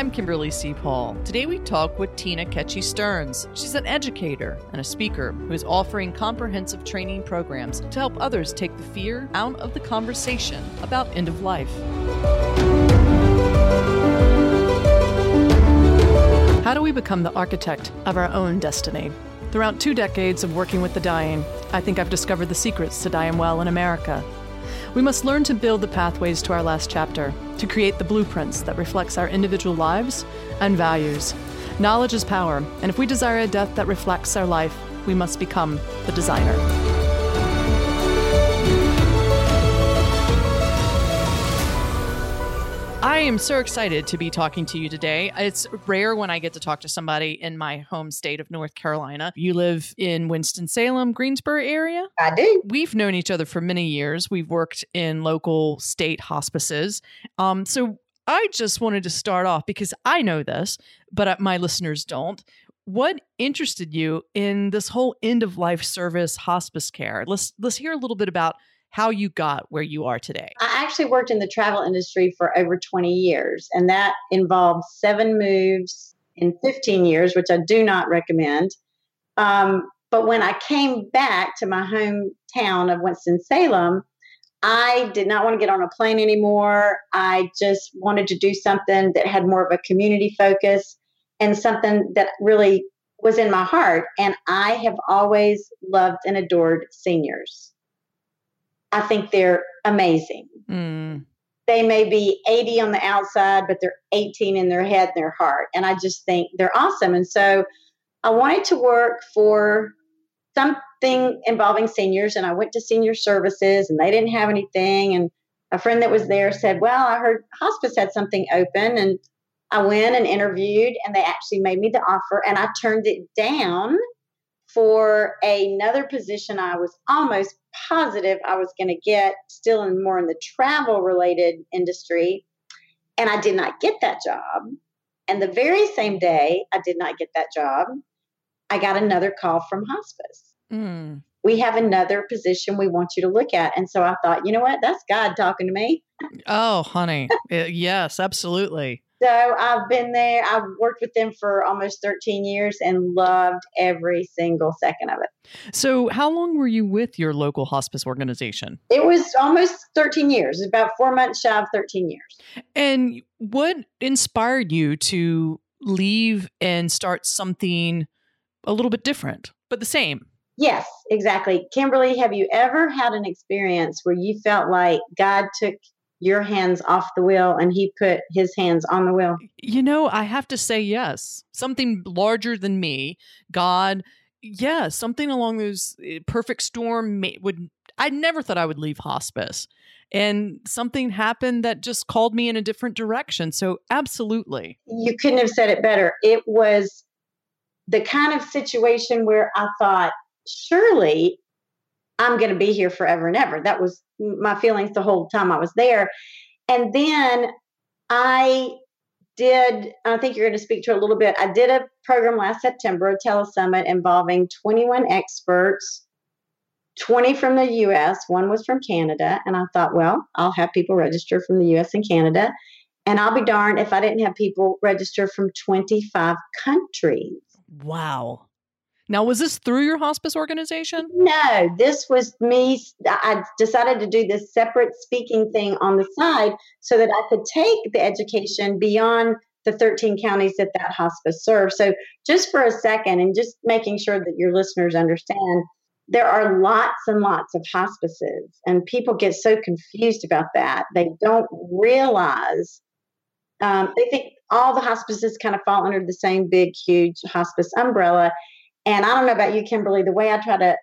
I'm Kimberly C. Paul. Today we talk with Tina Ketchie Stearns. She's an educator and a speaker who is offering comprehensive training programs to help others take the fear out of the conversation about end of life. How do we become the architect of our own destiny? Throughout two decades of working with the dying, I think I've discovered the secrets to dying well in America. We must learn to build the pathways to our last chapter, to create the blueprints that reflects our individual lives and values. Knowledge is power, and if we desire a death that reflects our life, we must become the designer. I am so excited to be talking to you today. It's rare when I get to talk to somebody in my home state of North Carolina. You live in Winston-Salem, Greensboro area? I do. We've known each other for many years. We've worked in local state hospices. Um, so I just wanted to start off because I know this, but uh, my listeners don't. What interested you in this whole end of life service hospice care? Let's let's hear a little bit about how you got where you are today. I actually worked in the travel industry for over 20 years, and that involved seven moves in 15 years, which I do not recommend. Um, but when I came back to my hometown of Winston-Salem, I did not want to get on a plane anymore. I just wanted to do something that had more of a community focus and something that really was in my heart. And I have always loved and adored seniors. I think they're amazing. Mm. They may be 80 on the outside, but they're 18 in their head and their heart. And I just think they're awesome. And so I wanted to work for something involving seniors. And I went to senior services and they didn't have anything. And a friend that was there said, Well, I heard hospice had something open. And I went and interviewed, and they actually made me the offer. And I turned it down for another position I was almost positive I was going to get, still in more in the travel related industry. And I did not get that job. And the very same day I did not get that job, I got another call from hospice. Mm. We have another position we want you to look at. And so I thought, you know what? That's God talking to me. Oh, honey. yes, absolutely. So I've been there. I've worked with them for almost 13 years and loved every single second of it. So, how long were you with your local hospice organization? It was almost 13 years, about four months shy of 13 years. And what inspired you to leave and start something a little bit different, but the same? Yes, exactly. Kimberly, have you ever had an experience where you felt like God took your hands off the wheel and he put his hands on the wheel? You know, I have to say yes. Something larger than me, God, yeah, something along those eh, perfect storm would I never thought I would leave hospice. And something happened that just called me in a different direction. So, absolutely. You couldn't have said it better. It was the kind of situation where I thought, surely I'm going to be here forever and ever. That was my feelings the whole time I was there. And then I did, I think you're going to speak to a little bit. I did a program last September, a telesummit involving 21 experts, 20 from the US, one was from Canada. And I thought, well, I'll have people register from the US and Canada. And I'll be darned if I didn't have people register from 25 countries. Wow. Now, was this through your hospice organization? No, this was me. I decided to do this separate speaking thing on the side so that I could take the education beyond the 13 counties that that hospice serves. So, just for a second, and just making sure that your listeners understand, there are lots and lots of hospices, and people get so confused about that. They don't realize, um, they think all the hospices kind of fall under the same big, huge hospice umbrella. And I don't know about you, Kimberly, the way I try to,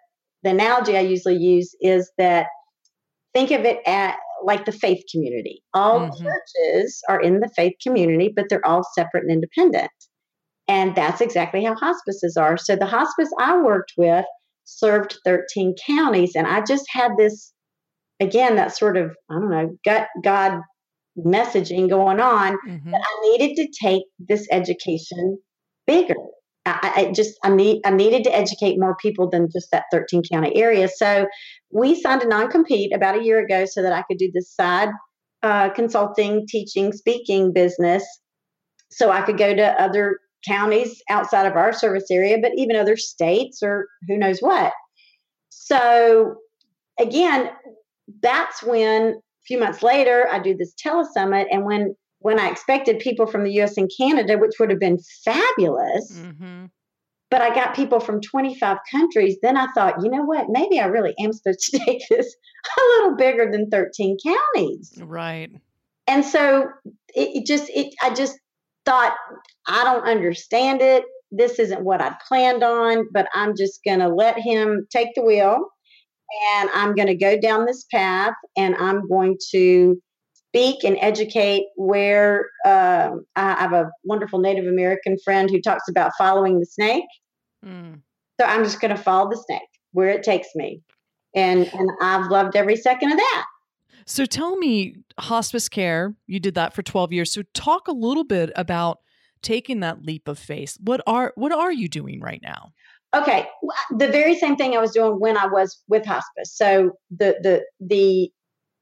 the analogy I usually use is that think of it at like the faith community. All mm-hmm. churches are in the faith community, but they're all separate and independent. And that's exactly how hospices are. So the hospice I worked with served 13 counties. And I just had this, again, that sort of, I don't know, gut God messaging going on mm-hmm. that I needed to take this education bigger. I, I, just I need I needed to educate more people than just that 13 county area. So we signed a non compete about a year ago so that I could do this side uh, consulting, teaching, speaking business. so I could go to other counties outside of our service area, but even other states or who knows what. So again, that's when a few months later I do this telesummit, and when when I expected people from the U.S. and Canada, which would have been fabulous. Mm-hmm. But I got people from 25 countries. Then I thought, you know what? Maybe I really am supposed to take this a little bigger than 13 counties. Right. And so it, it just, it, I just thought, I don't understand it. This isn't what I planned on, but I'm just going to let him take the wheel and I'm going to go down this path and I'm going to speak and educate where uh, I have a wonderful Native American friend who talks about following the snake. Mm. So I'm just going to follow the snake where it takes me. And, and I've loved every second of that. So tell me, hospice care, you did that for 12 years. So talk a little bit about taking that leap of faith. What are what are you doing right now? Okay, the very same thing I was doing when I was with hospice. So the the the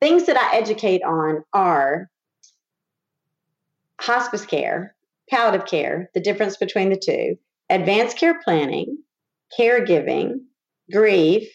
things that I educate on are hospice care, palliative care, the difference between the two, advanced care planning, caregiving, grief,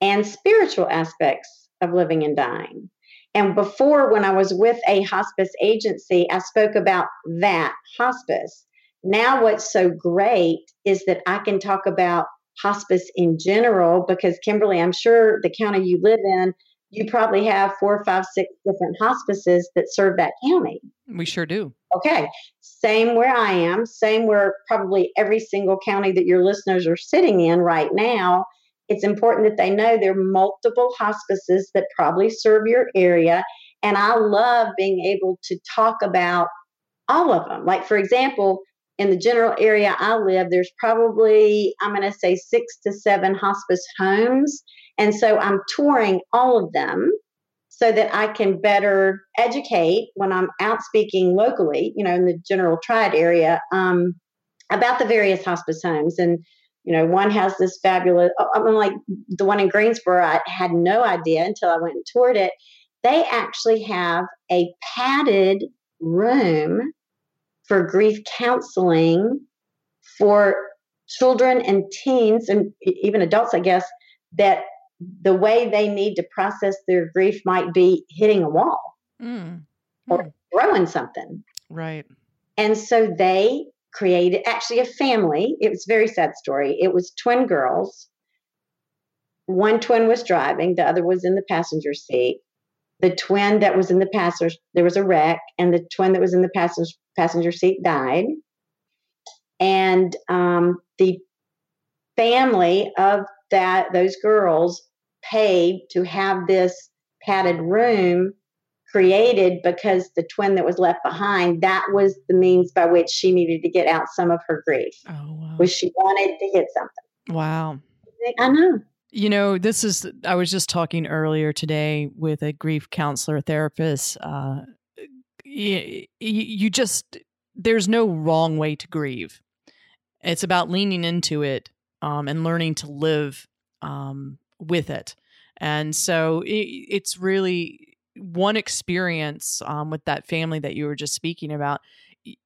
and spiritual aspects of living and dying. And before, when I was with a hospice agency, I spoke about that hospice. Now, what's so great is that I can talk about hospice in general because, Kimberly, I'm sure the county you live in, you probably have four, five, six different hospices that serve that county. We sure do. Okay. Same where I am, same where probably every single county that your listeners are sitting in right now it's important that they know there are multiple hospices that probably serve your area. And I love being able to talk about all of them. Like, for example, in the general area I live, there's probably, I'm going to say, six to seven hospice homes. And so I'm touring all of them so that I can better educate when I'm out speaking locally, you know, in the general triad area um, about the various hospice homes. And you know, one has this fabulous, oh, I mean, like the one in Greensboro, I had no idea until I went and toured it. They actually have a padded room for grief counseling for children and teens and even adults, I guess, that the way they need to process their grief might be hitting a wall mm. or mm. throwing something. Right. And so they created actually a family. It was a very sad story. It was twin girls. One twin was driving, the other was in the passenger seat. The twin that was in the passenger, there was a wreck, and the twin that was in the passenger passenger seat died. And um, the family of that those girls paid to have this padded room created because the twin that was left behind that was the means by which she needed to get out some of her grief oh, wow. was she wanted to hit something wow i know you know this is i was just talking earlier today with a grief counselor therapist uh, you, you just there's no wrong way to grieve. It's about leaning into it um, and learning to live um, with it. And so it, it's really one experience um, with that family that you were just speaking about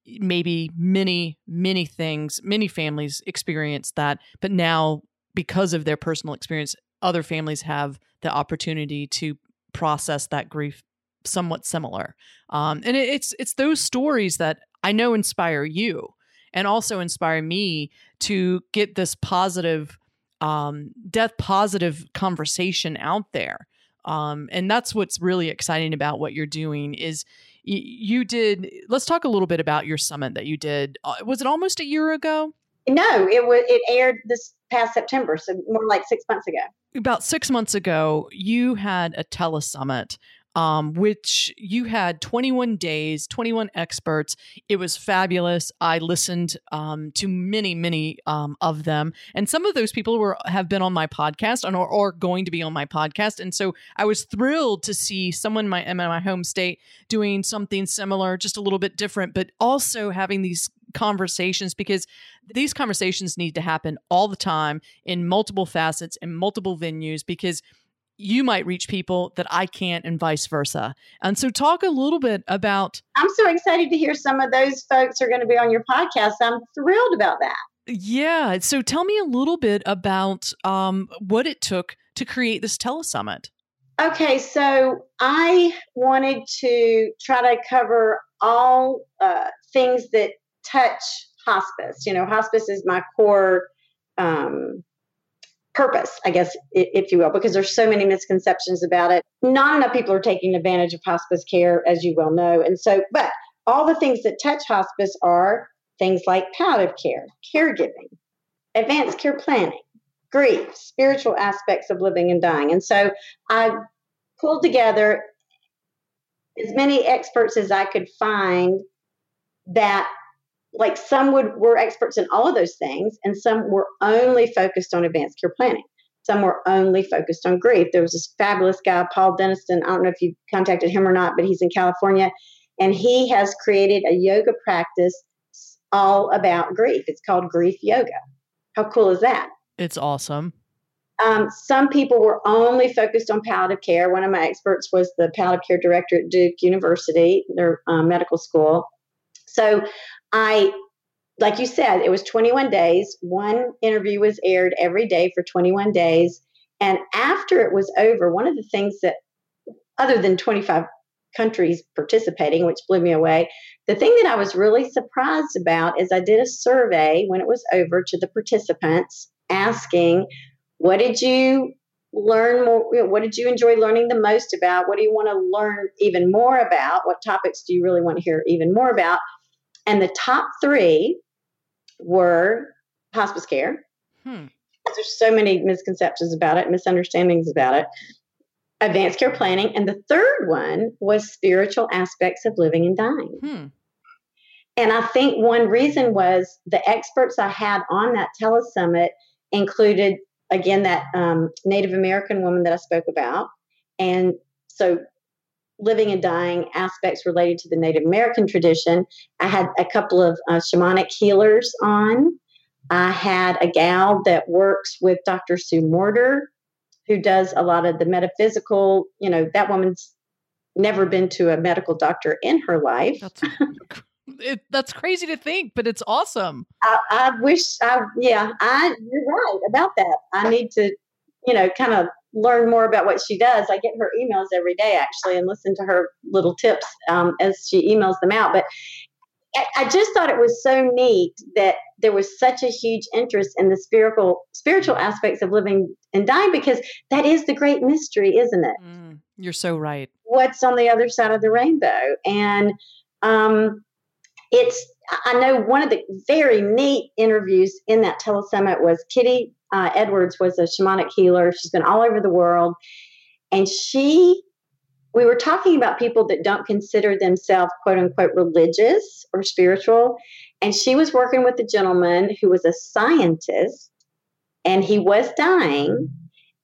maybe many many things many families experience that but now because of their personal experience other families have the opportunity to process that grief somewhat similar. Um, and it, it's it's those stories that i know inspire you and also inspire me to get this positive um, death positive conversation out there. Um, and that's what's really exciting about what you're doing is y- you did let's talk a little bit about your summit that you did uh, was it almost a year ago no it was it aired this past september so more like six months ago about six months ago you had a telesummit um, which you had 21 days, 21 experts. It was fabulous. I listened um, to many, many um, of them, and some of those people were have been on my podcast and or, or going to be on my podcast. And so I was thrilled to see someone in my in my home state doing something similar, just a little bit different, but also having these conversations because these conversations need to happen all the time in multiple facets in multiple venues because you might reach people that I can't, and vice versa. And so, talk a little bit about. I'm so excited to hear some of those folks are going to be on your podcast. I'm thrilled about that. Yeah. So, tell me a little bit about um, what it took to create this telesummit. Okay, so I wanted to try to cover all uh, things that touch hospice. You know, hospice is my core um, purpose, I guess, if you will, because there's so many misconceptions about it. Not enough people are taking advantage of hospice care, as you well know. And so, but all the things that touch hospice are things like palliative care, caregiving, advanced care planning, grief, spiritual aspects of living and dying. And so I pulled together as many experts as I could find that like some would were experts in all of those things and some were only focused on advanced care planning. Some were only focused on grief. There was this fabulous guy paul denniston. I don't know if you contacted him or not but he's in california and he has created a yoga practice all about grief. It's called grief yoga. How cool is that? It's awesome. Um, some people were only focused on palliative care. One of my experts was the palliative care director at Duke University, their um, medical school. So I, like you said, it was 21 days. One interview was aired every day for 21 days. And after it was over, one of the things that, other than 25 countries participating, which blew me away, the thing that I was really surprised about is I did a survey when it was over to the participants asking, what did you learn more what did you enjoy learning the most about what do you want to learn even more about what topics do you really want to hear even more about and the top three were hospice care hmm. there's so many misconceptions about it misunderstandings about it advanced care planning and the third one was spiritual aspects of living and dying hmm. and i think one reason was the experts i had on that telesummit included again, that um, Native American woman that I spoke about. And so, living and dying aspects related to the Native American tradition. I had a couple of uh, shamanic healers on. I had a gal that works with Dr. Sue Morter, who does a lot of the metaphysical. You know, that woman's never been to a medical doctor in her life. That's it, that's crazy to think, but it's awesome. I, I wish I, yeah, I, you're right about that. I need to, you know, kind of learn more about what she does. I get her emails every day actually and listen to her little tips um, as she emails them out. But I just thought it was so neat that there was such a huge interest in the spiritual spiritual aspects of living and dying because that is the great mystery, isn't it? Mm, you're so right. What's on the other side of the rainbow? And um, it's I know one of the very neat interviews in that telesummit was Kitty uh, Edwards was a shamanic healer. She's been all over the world, and she we were talking about people that don't consider themselves quote unquote religious or spiritual, and she was working with a gentleman who was a scientist, and he was dying,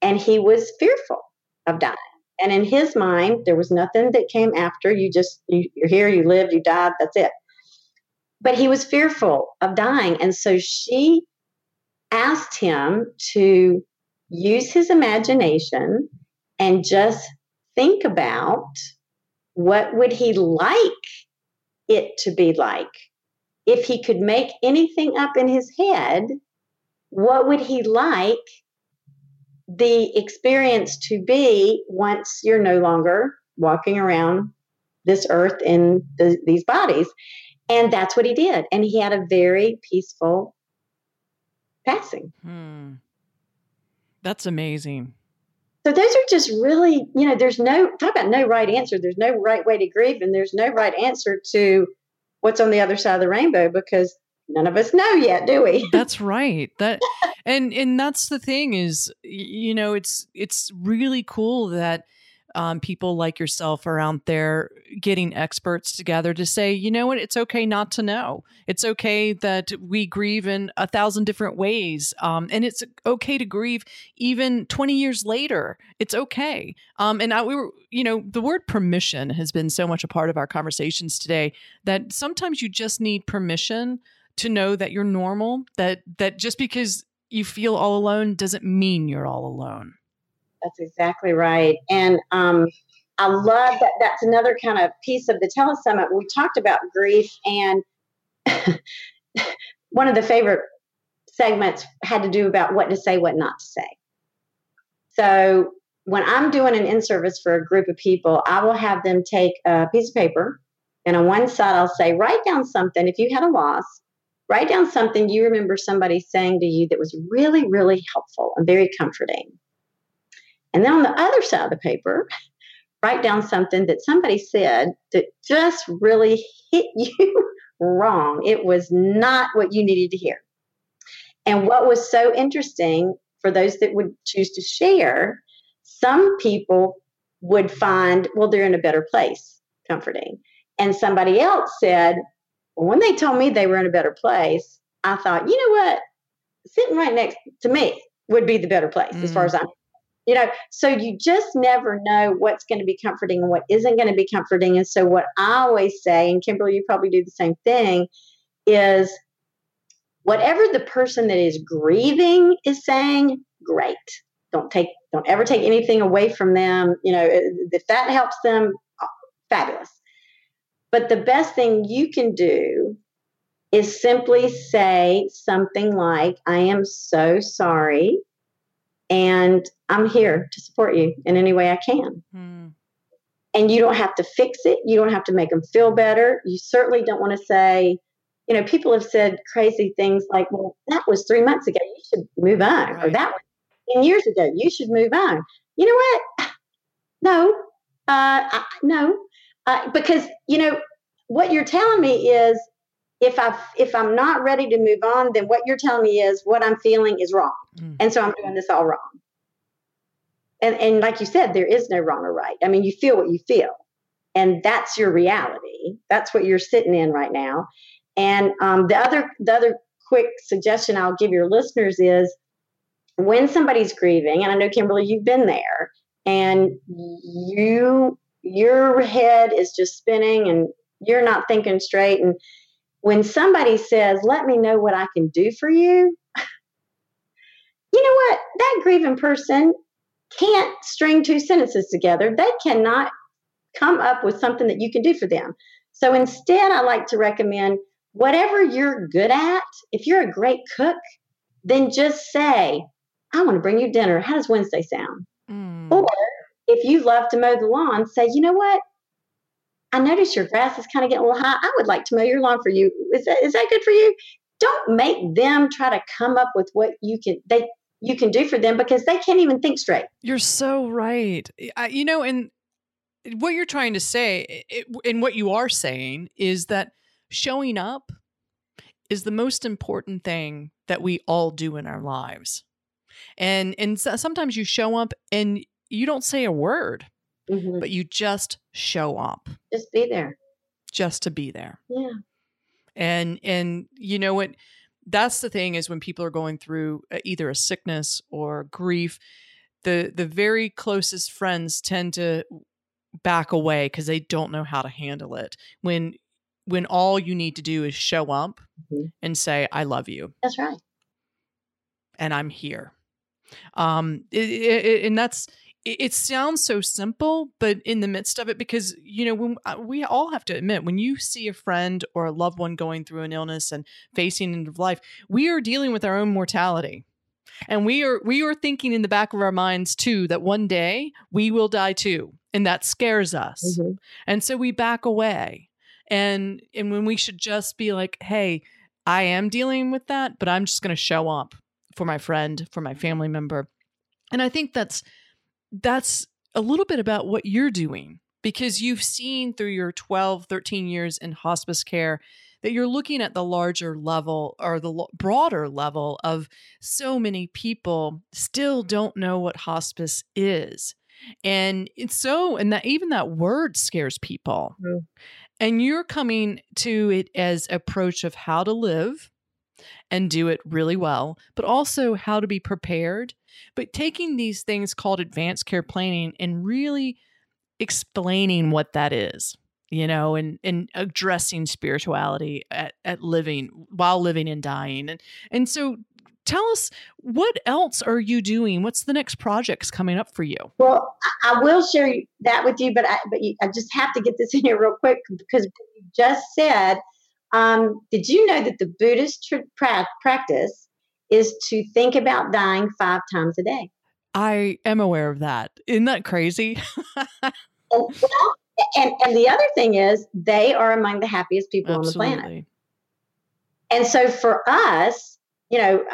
and he was fearful of dying. And in his mind, there was nothing that came after. You just you, you're here, you lived, you died. That's it but he was fearful of dying. And so she asked him to use his imagination and just think about what would he like it to be like if he could make anything up in his head what would he like the experience to be once you're no longer walking around this earth in the, these bodies and that's what he did. And he had a very peaceful passing. Hmm. That's amazing. So those are just really, you know, there's no talk about no right answer. There's no right way to grieve, and there's no right answer to what's on the other side of the rainbow because none of us know yet, do we? That's right. That and and that's the thing is, you know, it's it's really cool that um, people like yourself are out there getting experts together to say, you know what, it's okay not to know. It's okay that we grieve in a thousand different ways. Um, and it's okay to grieve even 20 years later. It's okay. Um, and I, we were, you know, the word permission has been so much a part of our conversations today that sometimes you just need permission to know that you're normal, that, that just because you feel all alone doesn't mean you're all alone. That's exactly right. And um, I love that. That's another kind of piece of the telesummit. We talked about grief, and one of the favorite segments had to do about what to say, what not to say. So when I'm doing an in service for a group of people, I will have them take a piece of paper, and on one side, I'll say, write down something. If you had a loss, write down something you remember somebody saying to you that was really, really helpful and very comforting. And then on the other side of the paper, write down something that somebody said that just really hit you wrong. It was not what you needed to hear. And what was so interesting for those that would choose to share, some people would find, well, they're in a better place, comforting. And somebody else said, well, when they told me they were in a better place, I thought, you know what? Sitting right next to me would be the better place mm. as far as I'm you know so you just never know what's going to be comforting and what isn't going to be comforting. And so what i always say and kimberly you probably do the same thing is whatever the person that is grieving is saying great. Don't take don't ever take anything away from them. You know if that helps them uh, fabulous. But the best thing you can do is simply say something like i am so sorry and I'm here to support you in any way I can. Mm. And you don't have to fix it. You don't have to make them feel better. You certainly don't want to say, you know, people have said crazy things like, well, that was three months ago. You should move on. Right. Or that was 10 years ago. You should move on. You know what? No, uh, I, no, uh, because, you know, what you're telling me is if I if I'm not ready to move on, then what you're telling me is what I'm feeling is wrong, mm. and so I'm doing this all wrong. And and like you said, there is no wrong or right. I mean, you feel what you feel, and that's your reality. That's what you're sitting in right now. And um, the other the other quick suggestion I'll give your listeners is when somebody's grieving, and I know Kimberly, you've been there, and you your head is just spinning and you're not thinking straight and when somebody says, Let me know what I can do for you, you know what? That grieving person can't string two sentences together. They cannot come up with something that you can do for them. So instead, I like to recommend whatever you're good at. If you're a great cook, then just say, I want to bring you dinner. How does Wednesday sound? Mm. Or if you love to mow the lawn, say, you know what? I notice your grass is kind of getting a little high. I would like to mow your lawn for you. Is that is that good for you? Don't make them try to come up with what you can they you can do for them because they can't even think straight. You're so right. I, you know, and what you're trying to say, it, and what you are saying, is that showing up is the most important thing that we all do in our lives. And and sometimes you show up and you don't say a word mm-hmm. but you just show up. Just be there. Just to be there. Yeah. And and you know what that's the thing is when people are going through uh, either a sickness or grief the the very closest friends tend to back away cuz they don't know how to handle it. When when all you need to do is show up mm-hmm. and say I love you. That's right. And I'm here. Um it, it, and that's it, sounds so simple, but in the midst of it, because you know, when uh, we all have to admit, when you see a friend or a loved one going through an illness and facing end of life, we are dealing with our own mortality. And we are we are thinking in the back of our minds too that one day we will die too, and that scares us. Mm-hmm. And so we back away. And and when we should just be like, "Hey, I am dealing with that, but I'm just going to show up for my friend, for my family member." And I think that's that's a little bit about what you're doing because you've seen through your 12, 13 years in hospice care that you're looking at the larger level or the broader level of so many people still don't know what hospice is. And it's so, and that even that word scares people. And you're coming to it as approach of how to live and do it really well, but also how to be prepared. But taking these things called advanced care planning and really explaining what that is, you know, and, and addressing spirituality at, at living while living and dying. And, and so tell us what else are you doing? What's the next projects coming up for you? Well, I, will share that with you, but I, but you, I just have to get this in here real quick because you just said. Um, did you know that the Buddhist tr- pra- practice is to think about dying five times a day? I am aware of that. Isn't that crazy? and, well, and, and the other thing is, they are among the happiest people Absolutely. on the planet. And so for us, you know,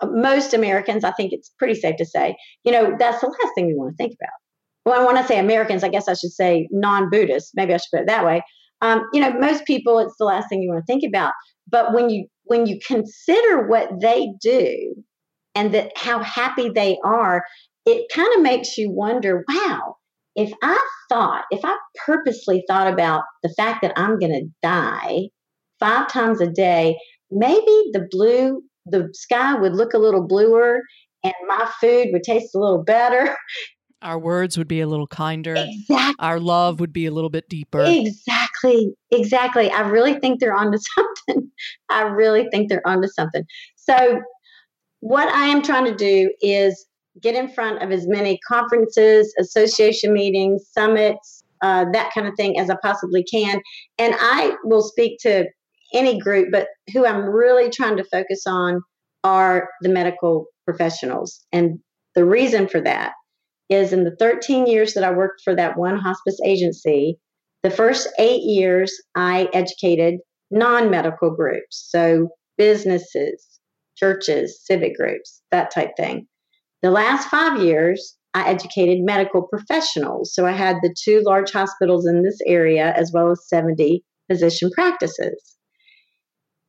uh, most Americans, I think it's pretty safe to say, you know, that's the last thing we want to think about. Well, I want to say Americans, I guess I should say non Buddhists. Maybe I should put it that way. Um, you know, most people, it's the last thing you want to think about. But when you when you consider what they do and that how happy they are, it kind of makes you wonder, wow, if I thought, if I purposely thought about the fact that I'm going to die five times a day, maybe the blue, the sky would look a little bluer and my food would taste a little better. Our words would be a little kinder. Exactly. Our love would be a little bit deeper. Exactly. Exactly. I really think they're onto something. I really think they're onto something. So, what I am trying to do is get in front of as many conferences, association meetings, summits, uh, that kind of thing as I possibly can. And I will speak to any group, but who I'm really trying to focus on are the medical professionals. And the reason for that is in the 13 years that I worked for that one hospice agency, the first eight years I educated non medical groups, so businesses, churches, civic groups, that type thing. The last five years, I educated medical professionals. So I had the two large hospitals in this area as well as 70 physician practices.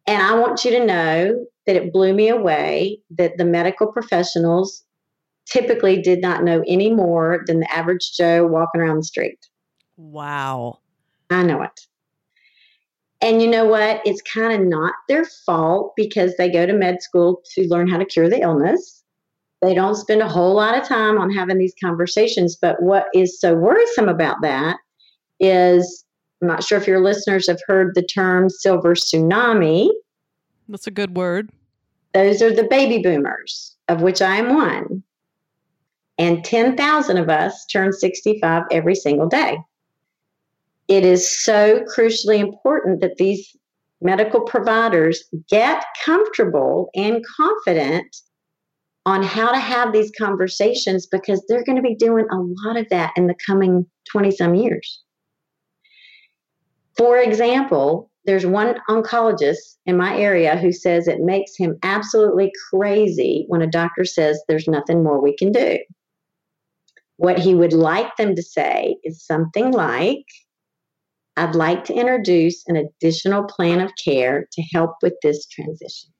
And I want you to know that it blew me away that the medical professionals typically did not know any more than the average Joe walking around the street. Wow. I know it. And you know what? It's kind of not their fault because they go to med school to learn how to cure the illness. They don't spend a whole lot of time on having these conversations. But what is so worrisome about that is I'm not sure if your listeners have heard the term silver tsunami. That's a good word. Those are the baby boomers, of which I am one. And 10,000 of us turn 65 every single day. It is so crucially important that these medical providers get comfortable and confident on how to have these conversations because they're going to be doing a lot of that in the coming 20 some years. For example, there's one oncologist in my area who says it makes him absolutely crazy when a doctor says there's nothing more we can do. What he would like them to say is something like, I'd like to introduce an additional plan of care to help with this transition.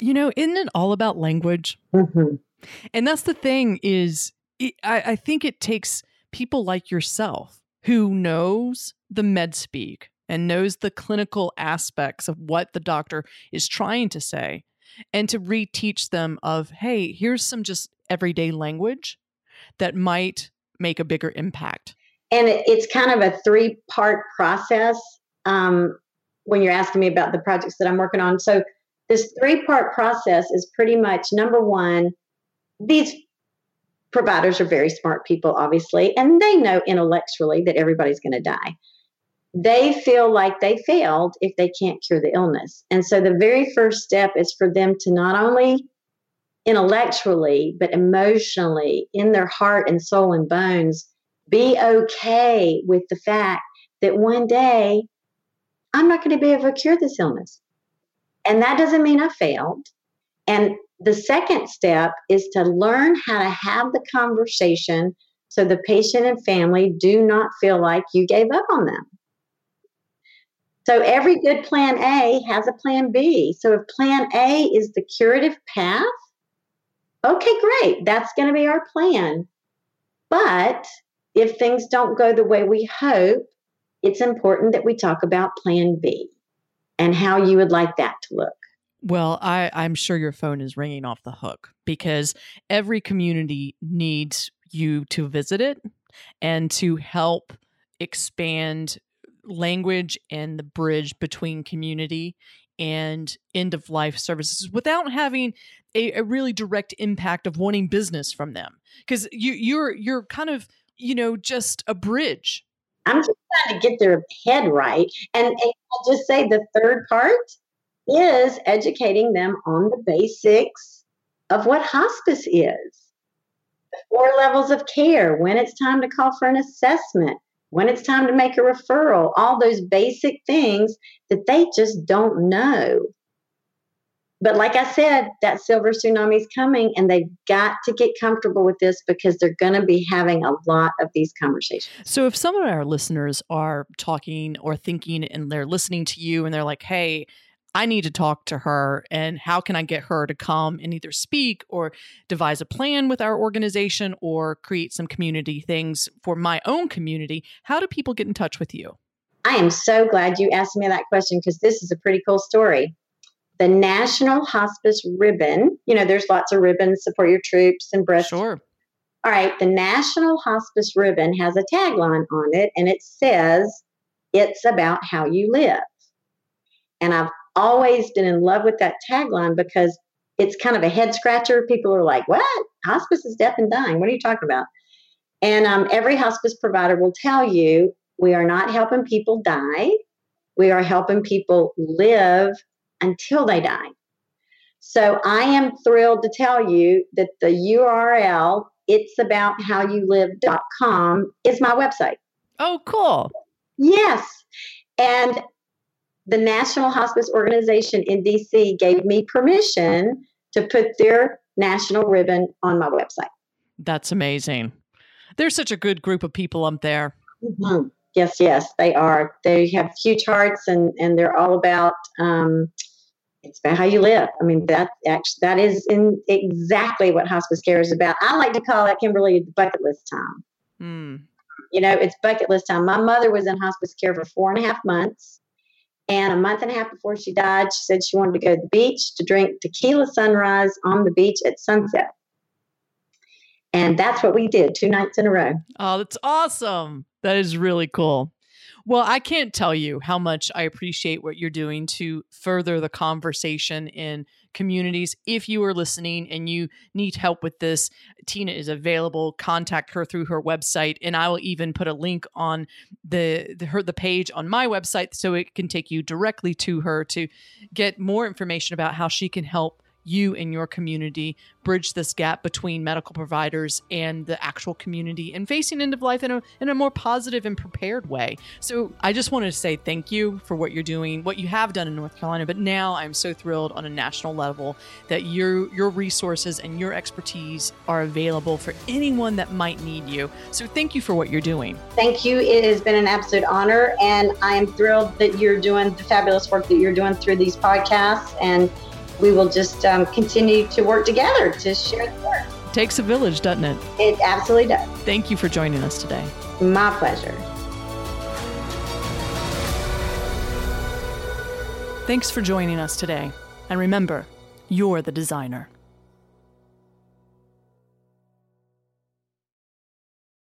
You know, isn't it all about language? Mm-hmm. And that's the thing is, it, I, I think it takes people like yourself who knows the med speak and knows the clinical aspects of what the doctor is trying to say and to reteach them of hey here's some just everyday language that might make a bigger impact and it's kind of a three part process um, when you're asking me about the projects that i'm working on so this three part process is pretty much number one these providers are very smart people obviously and they know intellectually that everybody's going to die they feel like they failed if they can't cure the illness. And so the very first step is for them to not only intellectually, but emotionally, in their heart and soul and bones, be okay with the fact that one day I'm not going to be able to cure this illness. And that doesn't mean I failed. And the second step is to learn how to have the conversation so the patient and family do not feel like you gave up on them. So every good plan A has a plan B. So if plan A is the curative path, okay, great. That's going to be our plan. But if things don't go the way we hope, it's important that we talk about plan B and how you would like that to look. Well, I, I'm sure your phone is ringing off the hook because every community needs you to visit it and to help expand language and the bridge between community and end of life services without having a, a really direct impact of wanting business from them because you you're you're kind of you know just a bridge. I'm just trying to get their head right and, and i'll just say the third part is educating them on the basics of what hospice is. The four levels of care when it's time to call for an assessment when it's time to make a referral all those basic things that they just don't know but like I said, that silver tsunami is coming, and they've got to get comfortable with this because they're going to be having a lot of these conversations. So, if some of our listeners are talking or thinking and they're listening to you and they're like, hey, I need to talk to her, and how can I get her to come and either speak or devise a plan with our organization or create some community things for my own community? How do people get in touch with you? I am so glad you asked me that question because this is a pretty cool story the National Hospice Ribbon. You know, there's lots of ribbons, support your troops and breast. Sure. All right, the National Hospice Ribbon has a tagline on it, and it says, It's about how you live. And I've always been in love with that tagline because it's kind of a head scratcher. People are like, What? Hospice is death and dying. What are you talking about? And um, every hospice provider will tell you we are not helping people die. We are helping people live until they die. So I am thrilled to tell you that the URL, it's about how you live.com, is my website. Oh, cool. Yes. And the National Hospice Organization in DC gave me permission to put their national ribbon on my website. That's amazing. There's such a good group of people up there. Mm-hmm. Yes, yes, they are. They have huge hearts and, and they're all about um, it's about how you live. I mean, that actually that is in exactly what hospice care is about. I like to call that Kimberly bucket list time. Mm. You know, it's bucket list time. My mother was in hospice care for four and a half months. And a month and a half before she died, she said she wanted to go to the beach to drink tequila sunrise on the beach at sunset. And that's what we did two nights in a row. Oh, that's awesome. That is really cool. Well, I can't tell you how much I appreciate what you're doing to further the conversation in communities. If you are listening and you need help with this, Tina is available. Contact her through her website, and I will even put a link on the, the her the page on my website so it can take you directly to her to get more information about how she can help you and your community bridge this gap between medical providers and the actual community and facing end of life in a, in a more positive and prepared way. So I just wanted to say thank you for what you're doing, what you have done in North Carolina, but now I'm so thrilled on a national level that your your resources and your expertise are available for anyone that might need you. So thank you for what you're doing. Thank you. It has been an absolute honor and I am thrilled that you're doing the fabulous work that you're doing through these podcasts and we will just um, continue to work together to share the work. Takes a village, doesn't it? It absolutely does. Thank you for joining us today. My pleasure. Thanks for joining us today. And remember, you're the designer.